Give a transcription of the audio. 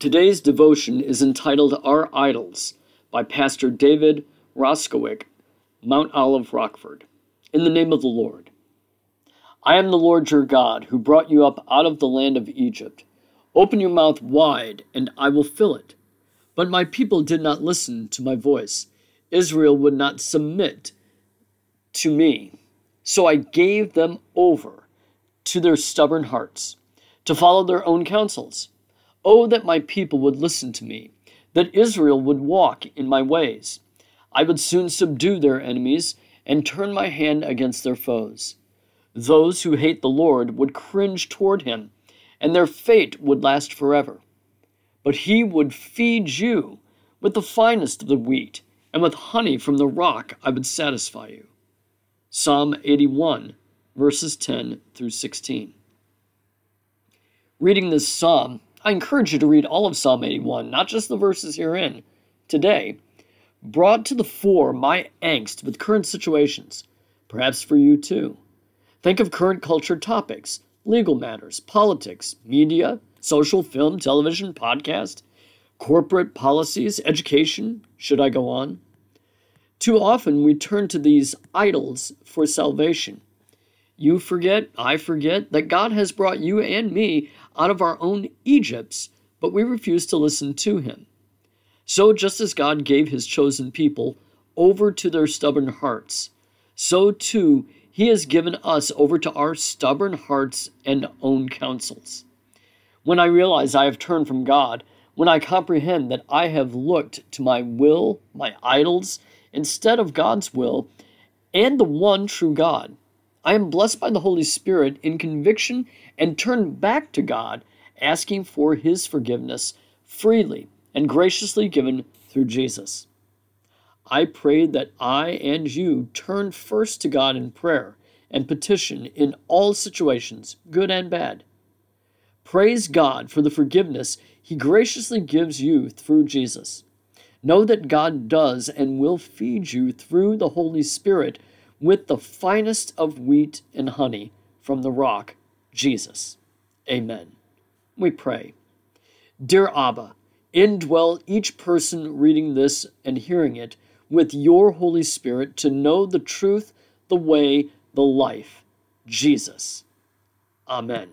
Today's devotion is entitled Our Idols by Pastor David Roskowick, Mount Olive, Rockford. In the name of the Lord. I am the Lord your God, who brought you up out of the land of Egypt. Open your mouth wide, and I will fill it. But my people did not listen to my voice. Israel would not submit to me. So I gave them over to their stubborn hearts, to follow their own counsels. Oh, that my people would listen to me, that Israel would walk in my ways. I would soon subdue their enemies and turn my hand against their foes. Those who hate the Lord would cringe toward him, and their fate would last forever. But he would feed you with the finest of the wheat, and with honey from the rock I would satisfy you. Psalm 81, verses 10 through 16. Reading this psalm, I encourage you to read all of Psalm 81, not just the verses herein, today. Brought to the fore my angst with current situations, perhaps for you too. Think of current culture topics, legal matters, politics, media, social, film, television, podcast, corporate policies, education. Should I go on? Too often we turn to these idols for salvation. You forget, I forget, that God has brought you and me out of our own Egypts, but we refuse to listen to Him. So, just as God gave His chosen people over to their stubborn hearts, so too He has given us over to our stubborn hearts and own counsels. When I realize I have turned from God, when I comprehend that I have looked to my will, my idols, instead of God's will and the one true God. I am blessed by the Holy Spirit in conviction and turn back to God, asking for His forgiveness freely and graciously given through Jesus. I pray that I and you turn first to God in prayer and petition in all situations, good and bad. Praise God for the forgiveness He graciously gives you through Jesus. Know that God does and will feed you through the Holy Spirit with the finest of wheat and honey from the rock, Jesus. Amen. We pray. Dear Abba, indwell each person reading this and hearing it with your Holy Spirit to know the truth, the way, the life, Jesus. Amen.